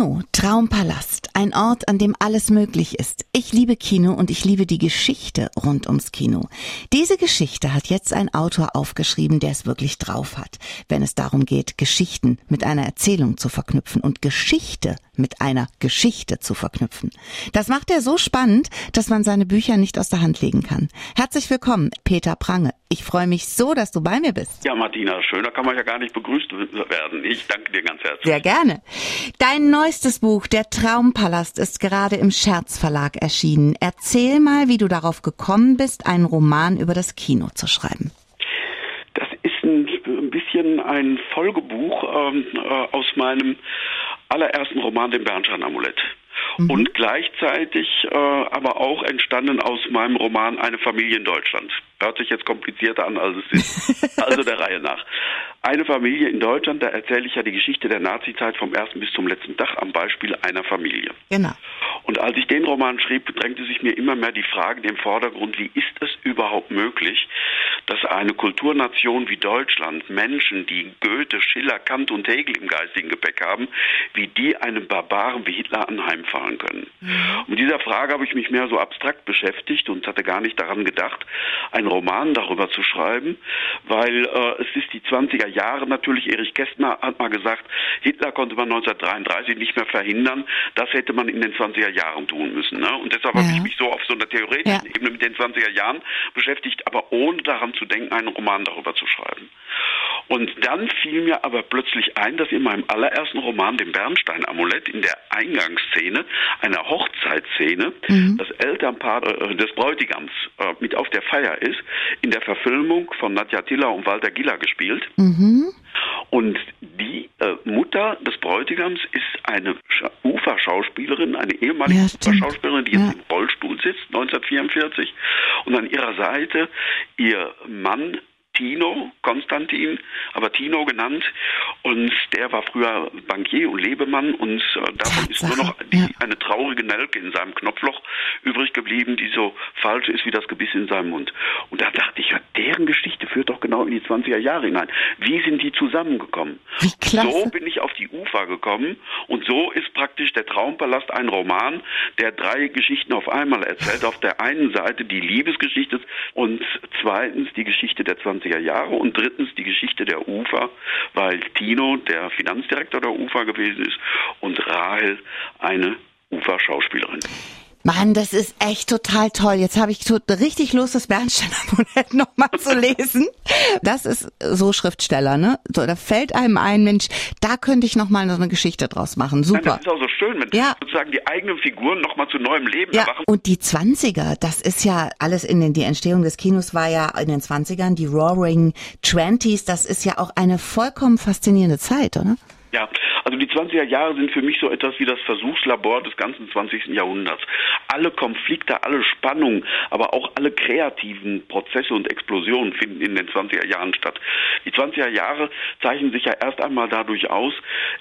Kino, Traumpalast, ein Ort, an dem alles möglich ist. Ich liebe Kino und ich liebe die Geschichte rund ums Kino. Diese Geschichte hat jetzt ein Autor aufgeschrieben, der es wirklich drauf hat, wenn es darum geht, Geschichten mit einer Erzählung zu verknüpfen und Geschichte mit einer Geschichte zu verknüpfen. Das macht er so spannend, dass man seine Bücher nicht aus der Hand legen kann. Herzlich willkommen, Peter Prange. Ich freue mich so, dass du bei mir bist. Ja, Martina, schöner kann man ja gar nicht begrüßt werden. Ich danke dir ganz herzlich. Sehr gerne. Dein neuestes Buch, Der Traumpalast, ist gerade im Scherz Verlag erschienen. Erzähl mal, wie du darauf gekommen bist, einen Roman über das Kino zu schreiben. Das ist ein bisschen ein Folgebuch ähm, äh, aus meinem allerersten Roman, dem Bernstein-Amulett. Mhm. Und gleichzeitig äh, aber auch entstanden aus meinem Roman Eine Familie in Deutschland. Hört sich jetzt komplizierter an, als es ist. also der Reihe nach. Eine Familie in Deutschland, da erzähle ich ja die Geschichte der Nazizeit vom ersten bis zum letzten Tag am Beispiel einer Familie. Genau. Und als ich den Roman schrieb, drängte sich mir immer mehr die Frage im Vordergrund, wie ist es überhaupt möglich, dass eine Kulturnation wie Deutschland, Menschen, die Goethe, Schiller, Kant und Hegel im geistigen Gepäck haben, wie die einem Barbaren wie Hitler anheimfahren können. Mhm. Und mit dieser Frage habe ich mich mehr so abstrakt beschäftigt und hatte gar nicht daran gedacht, einen Roman darüber zu schreiben, weil äh, es ist die 20er Jahre natürlich. Erich Kästner hat mal gesagt, Hitler konnte man 1933 nicht mehr verhindern. Das hätte man in den 20er Jahren tun müssen. Ne? Und deshalb ja. habe ich mich so auf so einer theoretischen ja. Ebene mit den 20er Jahren beschäftigt, aber ohne daran zu denken, einen Roman darüber zu schreiben. Und dann fiel mir aber plötzlich ein, dass in meinem allerersten Roman, dem Bernstein-Amulett, in der Eingangsszene, einer Hochzeitsszene, mhm. das Elternpaar äh, des Bräutigams äh, mit auf der Feier ist, in der Verfilmung von Nadja Tiller und Walter Giller gespielt. Mhm. Und die äh, Mutter des Bräutigams ist eine Uferschauspielerin, eine ehemalige ja, Uferschauspielerin, die ja. jetzt im Rollstuhl sitzt, 1944. Und an ihrer Seite ihr Mann Tino, Konstantin, aber Tino genannt. Und der war früher Bankier und Lebemann und äh, davon ist nur noch die, ja. eine traurige Nelke in seinem Knopfloch übrig geblieben, die so falsch ist wie das Gebiss in seinem Mund. Und da dachte ich, ja, deren Geschichte führt doch genau in die 20er Jahre hinein. Wie sind die zusammengekommen? So bin ich auf die Ufer gekommen und so ist praktisch der Traumpalast ein Roman, der drei Geschichten auf einmal erzählt. Auf der einen Seite die Liebesgeschichte und zweitens die Geschichte der 20er 80er Jahre und drittens die Geschichte der UFA, weil Tino der Finanzdirektor der UFA gewesen ist und Rahel eine UFA-Schauspielerin. Mann, das ist echt total toll. Jetzt habe ich richtig Lust, das Bernstein-Amulett nochmal zu lesen. Das ist so Schriftsteller, ne? So, da fällt einem ein, Mensch, da könnte ich nochmal so eine Geschichte draus machen. Super. Nein, das ist auch so schön, wenn ja. sozusagen die eigenen Figuren nochmal zu neuem Leben ja. erwachen. Und die 20er, das ist ja alles in den, die Entstehung des Kinos war ja in den 20ern, die Roaring Twenties, das ist ja auch eine vollkommen faszinierende Zeit, oder? Also die 20er Jahre sind für mich so etwas wie das Versuchslabor des ganzen 20. Jahrhunderts. Alle Konflikte, alle Spannungen, aber auch alle kreativen Prozesse und Explosionen finden in den 20er Jahren statt. Die 20er Jahre zeichnen sich ja erst einmal dadurch aus,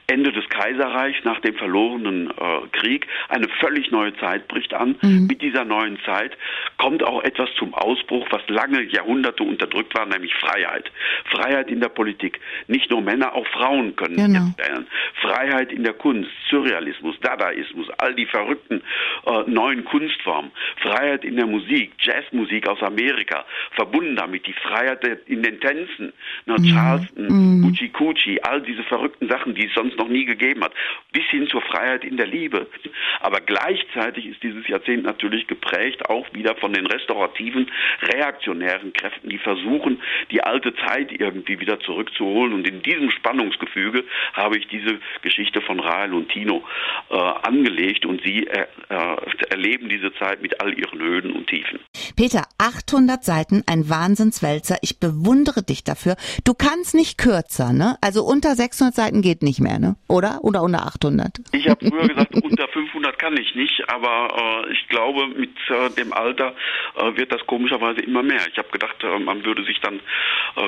Ende des Kaiserreichs nach dem verlorenen äh, Krieg, eine völlig neue Zeit bricht an. Mhm. Mit dieser neuen Zeit kommt auch etwas zum Ausbruch, was lange Jahrhunderte unterdrückt war, nämlich Freiheit. Freiheit in der Politik. Nicht nur Männer, auch Frauen können genau stellen. Freiheit in der Kunst, Surrealismus, Dadaismus, all die verrückten äh, neuen Kunstformen. Freiheit in der Musik, Jazzmusik aus Amerika, verbunden damit die Freiheit in den Tänzen, ne, mhm. Charleston, mhm. Gucci all diese verrückten Sachen, die es sonst noch nie gegeben hat, bis hin zur Freiheit in der Liebe. Aber gleichzeitig ist dieses Jahrzehnt natürlich geprägt auch wieder von den restaurativen, reaktionären Kräften, die versuchen, die alte Zeit irgendwie wieder zurückzuholen. Und in diesem Spannungsgefüge habe ich diese Geschichte von Rahel und Tino äh, angelegt und sie äh, äh, erleben diese Zeit mit all ihren Höhen und Tiefen. Peter, 800 Seiten, ein Wahnsinnswälzer. Ich bewundere dich dafür. Du kannst nicht kürzer, ne? Also unter 600 Seiten geht nicht mehr, ne? Oder? Oder unter 800? Ich habe früher gesagt, unter 500 kann ich nicht, aber äh, ich glaube, mit äh, dem Alter äh, wird das komischerweise immer mehr. Ich habe gedacht, man würde sich dann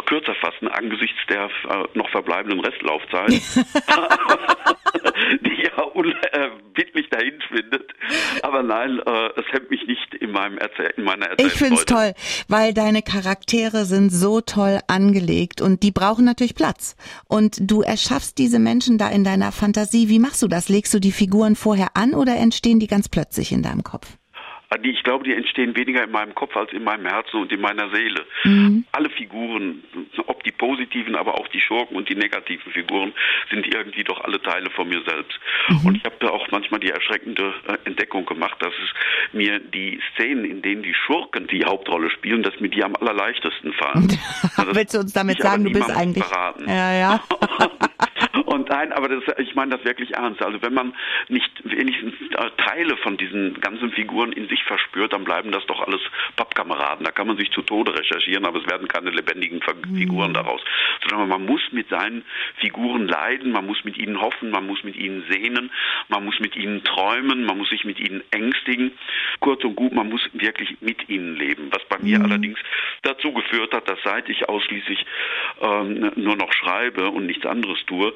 kürzer fassen angesichts der noch verbleibenden Restlaufzeit. die ja unerbittlich dahin schwindet. Aber Aber nein, äh, es hemmt mich nicht in, meinem Erzähl in meiner Erzählung. Ich finde es toll, weil deine Charaktere sind so toll angelegt und die brauchen natürlich Platz. Und du erschaffst diese Menschen da in deiner Fantasie. Wie machst du das? Legst du die Figuren vorher an oder entstehen die ganz plötzlich in deinem Kopf? Die, ich glaube, die entstehen weniger in meinem Kopf als in meinem Herzen und in meiner Seele. Mhm. Alle Figuren, ob die positiven, aber auch die Schurken und die negativen Figuren, sind irgendwie doch alle Teile von mir selbst. Mhm. Und ich habe da auch manchmal die erschreckende äh, Entdeckung gemacht, dass es mir die Szenen, in denen die Schurken die Hauptrolle spielen, dass mir die am allerleichtesten fallen. Willst du uns damit sagen, du bist eigentlich... Verraten. Ja, ja. Und nein, aber das, ich meine das wirklich ernst. Also wenn man nicht wenigstens äh, Teile von diesen ganzen Figuren in sich verspürt, dann bleiben das doch alles Pappkameraden. Da kann man sich zu Tode recherchieren, aber es werden keine lebendigen Figuren mhm. daraus. Sondern man muss mit seinen Figuren leiden, man muss mit ihnen hoffen, man muss mit ihnen sehnen, man muss mit ihnen träumen, man muss sich mit ihnen ängstigen. Kurz und gut, man muss wirklich mit ihnen leben. Was bei mir mhm. allerdings dazu geführt hat, dass seit ich ausschließlich ähm, nur noch schreibe und nichts anderes tue,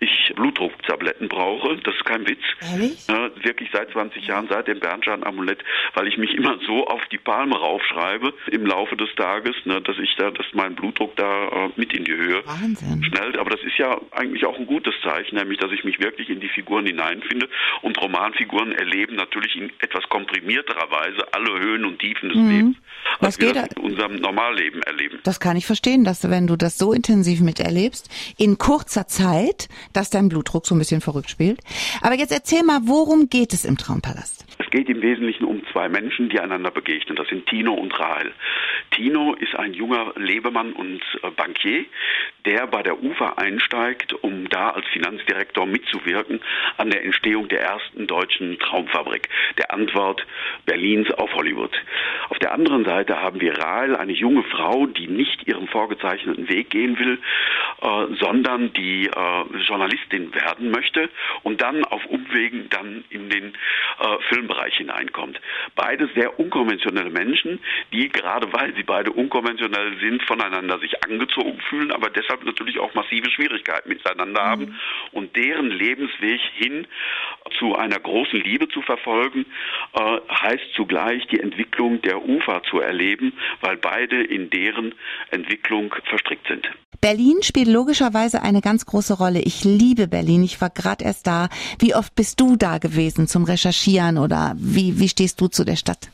ich Blutdrucktabletten brauche. Das ist kein Witz. Ehrlich? Ja, wirklich seit 20 Jahren, seit dem Bernstein-Amulett, weil ich mich immer so auf die Palme raufschreibe im Laufe des Tages, ne, dass ich da, dass mein Blutdruck da äh, mit in die Höhe Wahnsinn. schnellt. Aber das ist ja eigentlich auch ein gutes Zeichen, nämlich, dass ich mich wirklich in die Figuren hineinfinde. Und Romanfiguren erleben natürlich in etwas komprimierterer Weise alle Höhen und Tiefen des mhm. Lebens, als Was wir das in unserem Normalleben erleben. Das kann ich verstehen, dass wenn du das so intensiv miterlebst, in kurzer Zeit, dass dein Blutdruck so ein bisschen verrückt spielt. Aber jetzt erzähl mal, worum geht es im Traumpalast? Es geht im Wesentlichen um zwei Menschen, die einander begegnen. Das sind Tino und Rahel. Tino ist ein junger Lebemann und äh, Bankier, der bei der UFA einsteigt, um da als Finanzdirektor mitzuwirken an der Entstehung der ersten deutschen Traumfabrik, der Antwort Berlins auf Hollywood. Auf der anderen Seite haben wir Rahel, eine junge Frau, die nicht ihren vorgezeichneten Weg gehen will, äh, sondern die äh, Journalistin werden möchte und dann auf Umwegen dann in den äh, Filmbereich hineinkommt. Beide sehr unkonventionelle Menschen, die gerade weil sie beide unkonventionell sind, voneinander sich angezogen fühlen, aber deshalb natürlich auch massive Schwierigkeiten miteinander mhm. haben und deren Lebensweg hin zu einer großen Liebe zu verfolgen, äh, heißt zugleich die Entwicklung der UFA zu erleben, weil beide in deren Entwicklung verstrickt sind. Berlin spielt logischerweise eine ganz große Rolle. Ich liebe Berlin. Ich war gerade erst da. Wie oft bist du da gewesen zum Recherchieren oder wie, wie stehst du zu der Stadt?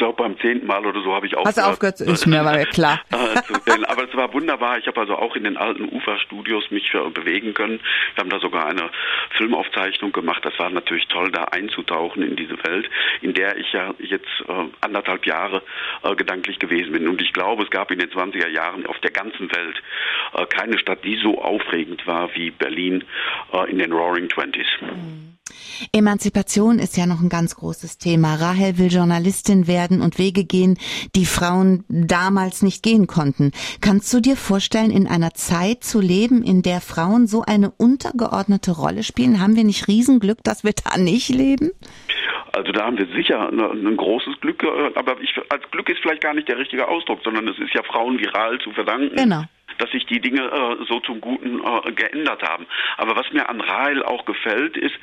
Ich glaube, beim zehnten Mal oder so habe ich aufgehört. Hast du aufgehört? Ist mir mal klar. Äh, aber es war wunderbar. Ich habe also auch in den alten Uferstudios mich bewegen können. Wir haben da sogar eine Filmaufzeichnung gemacht. Das war natürlich toll, da einzutauchen in diese Welt, in der ich ja jetzt äh, anderthalb Jahre äh, gedanklich gewesen bin. Und ich glaube, es gab in den 20er Jahren auf der ganzen Welt äh, keine Stadt, die so aufregend war wie Berlin äh, in den Roaring Twenties. Mhm. Emanzipation ist ja noch ein ganz großes Thema. Rahel will Journalistin werden und Wege gehen, die Frauen damals nicht gehen konnten. Kannst du dir vorstellen, in einer Zeit zu leben, in der Frauen so eine untergeordnete Rolle spielen? Haben wir nicht Riesenglück, dass wir da nicht leben? Also da haben wir sicher ein großes Glück, äh, aber ich, als Glück ist vielleicht gar nicht der richtige Ausdruck, sondern es ist ja Frauen viral zu verdanken. Genau dass sich die Dinge äh, so zum Guten äh, geändert haben. Aber was mir an Rahel auch gefällt, ist,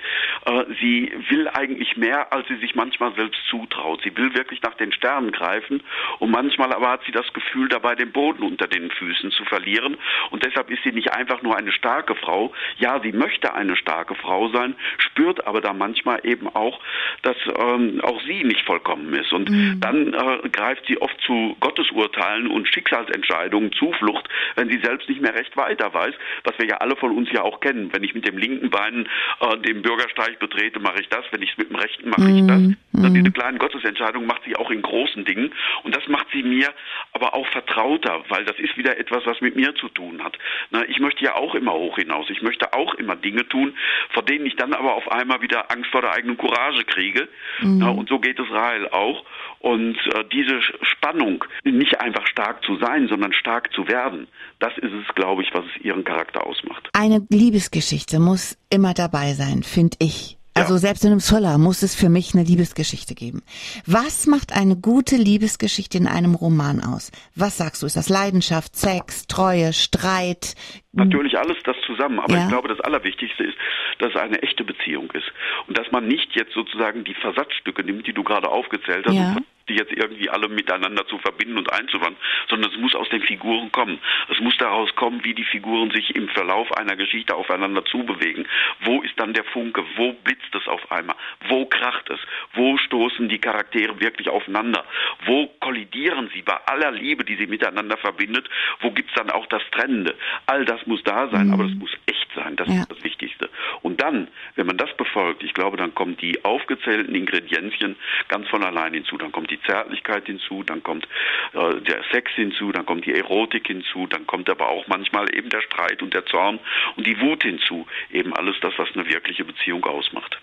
äh, sie will eigentlich mehr, als sie sich manchmal selbst zutraut. Sie will wirklich nach den Sternen greifen und manchmal aber hat sie das Gefühl, dabei den Boden unter den Füßen zu verlieren. Und deshalb ist sie nicht einfach nur eine starke Frau. Ja, sie möchte eine starke Frau sein, spürt aber da manchmal eben auch, dass ähm, auch sie nicht vollkommen ist. Und mhm. dann äh, greift sie oft zu Gottesurteilen und Schicksalsentscheidungen Zuflucht, wenn wenn sie selbst nicht mehr recht weiter weiß, was wir ja alle von uns ja auch kennen. Wenn ich mit dem linken Bein äh, den Bürgersteig betrete, mache ich das. Wenn ich es mit dem rechten mache, ich das. Mhm. Dann diese kleinen Gottesentscheidungen macht sie auch in großen Dingen. Und das macht sie mir aber auch vertrauter, weil das ist wieder etwas, was mit mir zu tun hat. Na, ich möchte ja auch immer hoch hinaus. Ich möchte auch immer Dinge tun, vor denen ich dann aber auf einmal wieder Angst vor der eigenen Courage kriege. Mhm. Na, und so geht es Rahel auch. Und äh, diese Spannung, nicht einfach stark zu sein, sondern stark zu werden, das ist es, glaube ich, was es ihren Charakter ausmacht. Eine Liebesgeschichte muss immer dabei sein, finde ich. Also selbst in einem Thriller muss es für mich eine Liebesgeschichte geben. Was macht eine gute Liebesgeschichte in einem Roman aus? Was sagst du? Ist das Leidenschaft, Sex, Treue, Streit? Natürlich alles das zusammen. Aber ja. ich glaube, das Allerwichtigste ist, dass es eine echte Beziehung ist. Und dass man nicht jetzt sozusagen die Versatzstücke nimmt, die du gerade aufgezählt hast, ja die jetzt irgendwie alle miteinander zu verbinden und einzuwandern, sondern es muss aus den Figuren kommen. Es muss daraus kommen, wie die Figuren sich im Verlauf einer Geschichte aufeinander zubewegen. Wo ist dann der Funke? Wo blitzt es auf einmal? Wo kracht es? Wo stoßen die Charaktere wirklich aufeinander? Wo kollidieren sie bei aller Liebe, die sie miteinander verbindet? Wo gibt's dann auch das Trennende? All das muss da sein, mhm. aber es muss echt sein. Das ja. ist das Wichtigste. Und dann, wenn man das befolgt, ich glaube, dann kommen die aufgezählten Ingredienzien ganz von allein hinzu. Dann kommt die Zärtlichkeit hinzu, dann kommt äh, der Sex hinzu, dann kommt die Erotik hinzu, dann kommt aber auch manchmal eben der Streit und der Zorn und die Wut hinzu. Eben alles das, was eine wirkliche Beziehung ausmacht.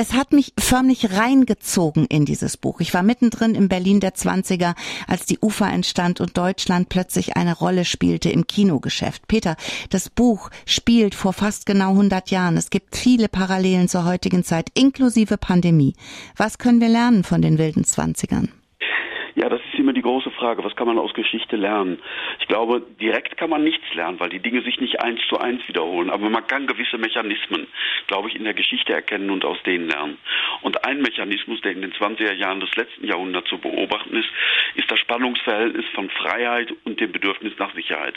Es hat mich förmlich reingezogen in dieses Buch. Ich war mittendrin im Berlin der Zwanziger, als die Ufer entstand und Deutschland plötzlich eine Rolle spielte im Kinogeschäft. Peter, das Buch spielt vor fast genau 100 Jahren. Es gibt viele Parallelen zur heutigen Zeit, inklusive Pandemie. Was können wir lernen von den wilden Zwanzigern? Ja, das ist immer die große Frage. Was kann man aus Geschichte lernen? Ich glaube, direkt kann man nichts lernen, weil die Dinge sich nicht eins zu eins wiederholen. Aber man kann gewisse Mechanismen, glaube ich, in der Geschichte erkennen und aus denen lernen. Und ein Mechanismus, der in den 20er Jahren des letzten Jahrhunderts zu beobachten ist, ist das Spannungsverhältnis von Freiheit und dem Bedürfnis nach Sicherheit.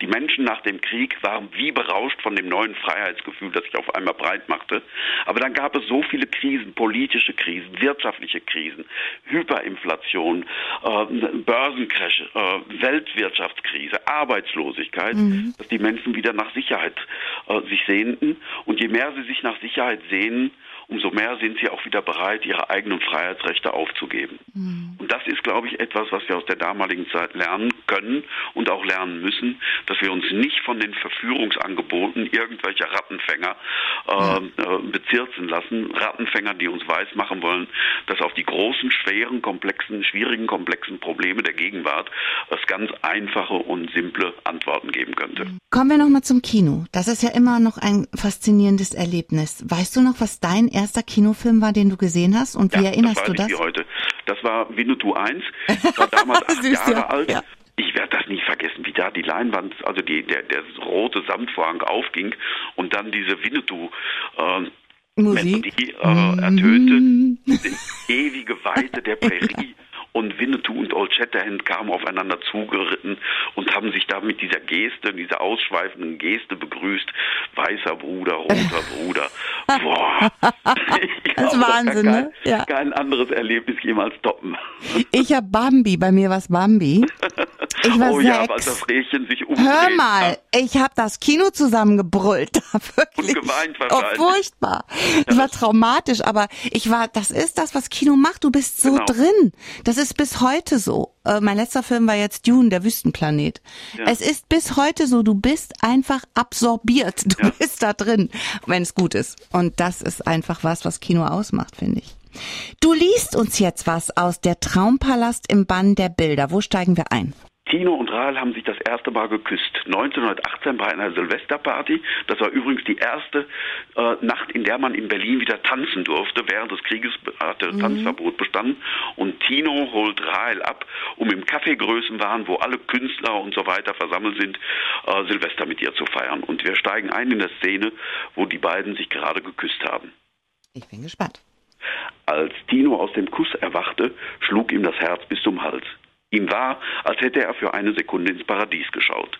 Die Menschen nach dem Krieg waren wie berauscht von dem neuen Freiheitsgefühl, das sich auf einmal breit machte. Aber dann gab es so viele Krisen, politische Krisen, wirtschaftliche Krisen, Hyperinflation, äh, Börsencrash, äh, Weltwirtschaftskrise, Arbeitslosigkeit, mhm. dass die Menschen wieder nach Sicherheit äh, sich sehnten. Und je mehr sie sich nach Sicherheit sehnen, umso mehr sind sie auch wieder bereit, ihre eigenen Freiheitsrechte aufzugeben. Mhm. Und das ist, glaube ich, etwas, was wir aus der damaligen Zeit lernen können und auch lernen müssen, dass wir uns nicht von den Verführungsangeboten irgendwelcher Rattenfänger äh, mhm. bezirzen lassen. Rattenfänger, die uns weismachen wollen, dass auf die großen, schweren, komplexen, schwierigen, komplexen Probleme der Gegenwart es ganz einfache und simple Antworten geben könnte. Mhm. Kommen wir nochmal zum Kino. Das ist ja immer noch ein faszinierendes Erlebnis. Weißt du noch, was dein erster Kinofilm war, den du gesehen hast? Und wie ja, erinnerst das du das? Heute. Das war Winnetou 1. Ich war damals acht Süß, Jahre ja. alt. Ja. Ich werde das nie vergessen, wie da die Leinwand, also die, der, der rote Samtvorhang aufging und dann diese Winnetou äh, Musik Melodie, äh, ertönte, die ewige Weite der Prärie und Winnetou und Old Shatterhand kamen aufeinander zugeritten und haben sich da mit dieser Geste, dieser ausschweifenden Geste begrüßt. Weißer Bruder, roter Bruder. Boah. das ist Wahnsinn, kein, ne? Ja. Kein anderes Erlebnis jemals toppen. Ich hab Bambi, bei mir war's Bambi. Ich war oh sechs. ja, als das Rehchen sich umdreht. Hör mal, ich habe das Kino zusammengebrüllt. Wirklich. Und geweint oh, wahrscheinlich. Oh, furchtbar. Das war traumatisch, aber ich war, das ist das, was Kino macht. Du bist so genau. drin. Das ist bis heute so. Äh, mein letzter Film war jetzt Dune, der Wüstenplanet. Ja. Es ist bis heute so, du bist einfach absorbiert. Du ja. bist da drin, wenn es gut ist. Und das ist einfach was, was Kino ausmacht, finde ich. Du liest uns jetzt was aus der Traumpalast im Bann der Bilder. Wo steigen wir ein? Tino und Rahel haben sich das erste Mal geküsst. 1918 bei einer Silvesterparty. Das war übrigens die erste äh, Nacht, in der man in Berlin wieder tanzen durfte. Während des Krieges hatte mhm. Tanzverbot bestanden. Und Tino holt Rahel ab, um im Kaffeegrößenwahn, wo alle Künstler und so weiter versammelt sind, äh, Silvester mit ihr zu feiern. Und wir steigen ein in der Szene, wo die beiden sich gerade geküsst haben. Ich bin gespannt. Als Tino aus dem Kuss erwachte, schlug ihm das Herz bis zum Hals. Ihm war, als hätte er für eine Sekunde ins Paradies geschaut.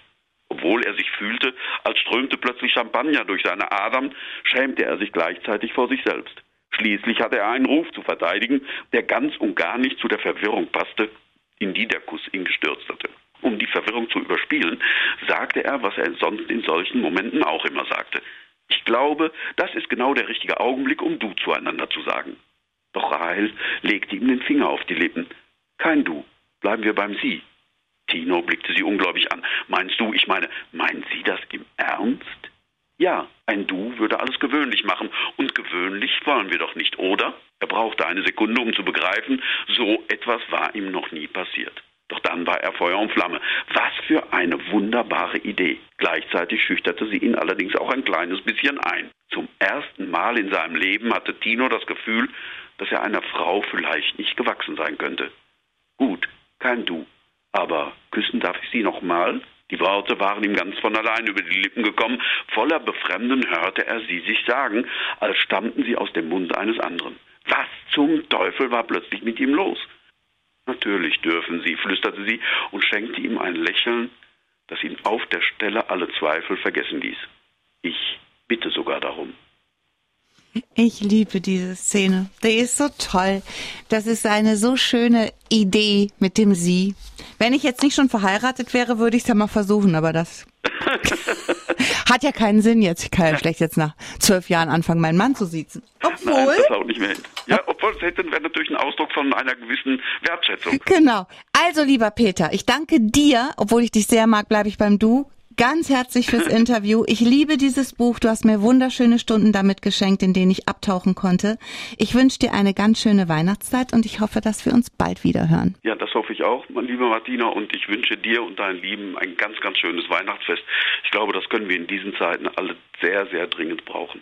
Obwohl er sich fühlte, als strömte plötzlich Champagner durch seine Adern, schämte er sich gleichzeitig vor sich selbst. Schließlich hatte er einen Ruf zu verteidigen, der ganz und gar nicht zu der Verwirrung passte, in die der Kuss ihn gestürzt hatte. Um die Verwirrung zu überspielen, sagte er, was er sonst in solchen Momenten auch immer sagte. Ich glaube, das ist genau der richtige Augenblick, um du zueinander zu sagen. Doch Rahel legte ihm den Finger auf die Lippen. Kein Du, Bleiben wir beim Sie. Tino blickte sie ungläubig an. Meinst du, ich meine, meinen Sie das im Ernst? Ja, ein Du würde alles gewöhnlich machen. Und gewöhnlich wollen wir doch nicht, oder? Er brauchte eine Sekunde, um zu begreifen, so etwas war ihm noch nie passiert. Doch dann war er Feuer und Flamme. Was für eine wunderbare Idee. Gleichzeitig schüchterte sie ihn allerdings auch ein kleines bisschen ein. Zum ersten Mal in seinem Leben hatte Tino das Gefühl, dass er einer Frau vielleicht nicht gewachsen sein könnte. Gut, kein Du. Aber küssen darf ich Sie noch mal? Die Worte waren ihm ganz von allein über die Lippen gekommen. Voller Befremden hörte er sie sich sagen, als stammten sie aus dem Mund eines anderen. Was zum Teufel war plötzlich mit ihm los? Natürlich dürfen Sie, flüsterte sie und schenkte ihm ein Lächeln, das ihn auf der Stelle alle Zweifel vergessen ließ. Ich bitte sogar darum. Ich liebe diese Szene. Die ist so toll. Das ist eine so schöne Idee mit dem Sie. Wenn ich jetzt nicht schon verheiratet wäre, würde ich es ja mal versuchen, aber das hat ja keinen Sinn jetzt. Ich kann ja schlecht jetzt nach zwölf Jahren anfangen, meinen Mann zu siezen. Obwohl. Nein, das auch nicht mehr. Ja, obwohl es hätte, wäre natürlich ein Ausdruck von einer gewissen Wertschätzung. Genau. Also, lieber Peter, ich danke dir, obwohl ich dich sehr mag, bleibe ich beim Du ganz herzlich fürs Interview. Ich liebe dieses Buch. Du hast mir wunderschöne Stunden damit geschenkt, in denen ich abtauchen konnte. Ich wünsche dir eine ganz schöne Weihnachtszeit und ich hoffe, dass wir uns bald wieder hören. Ja, das hoffe ich auch, mein lieber Martina. Und ich wünsche dir und deinen Lieben ein ganz, ganz schönes Weihnachtsfest. Ich glaube, das können wir in diesen Zeiten alle sehr, sehr dringend brauchen.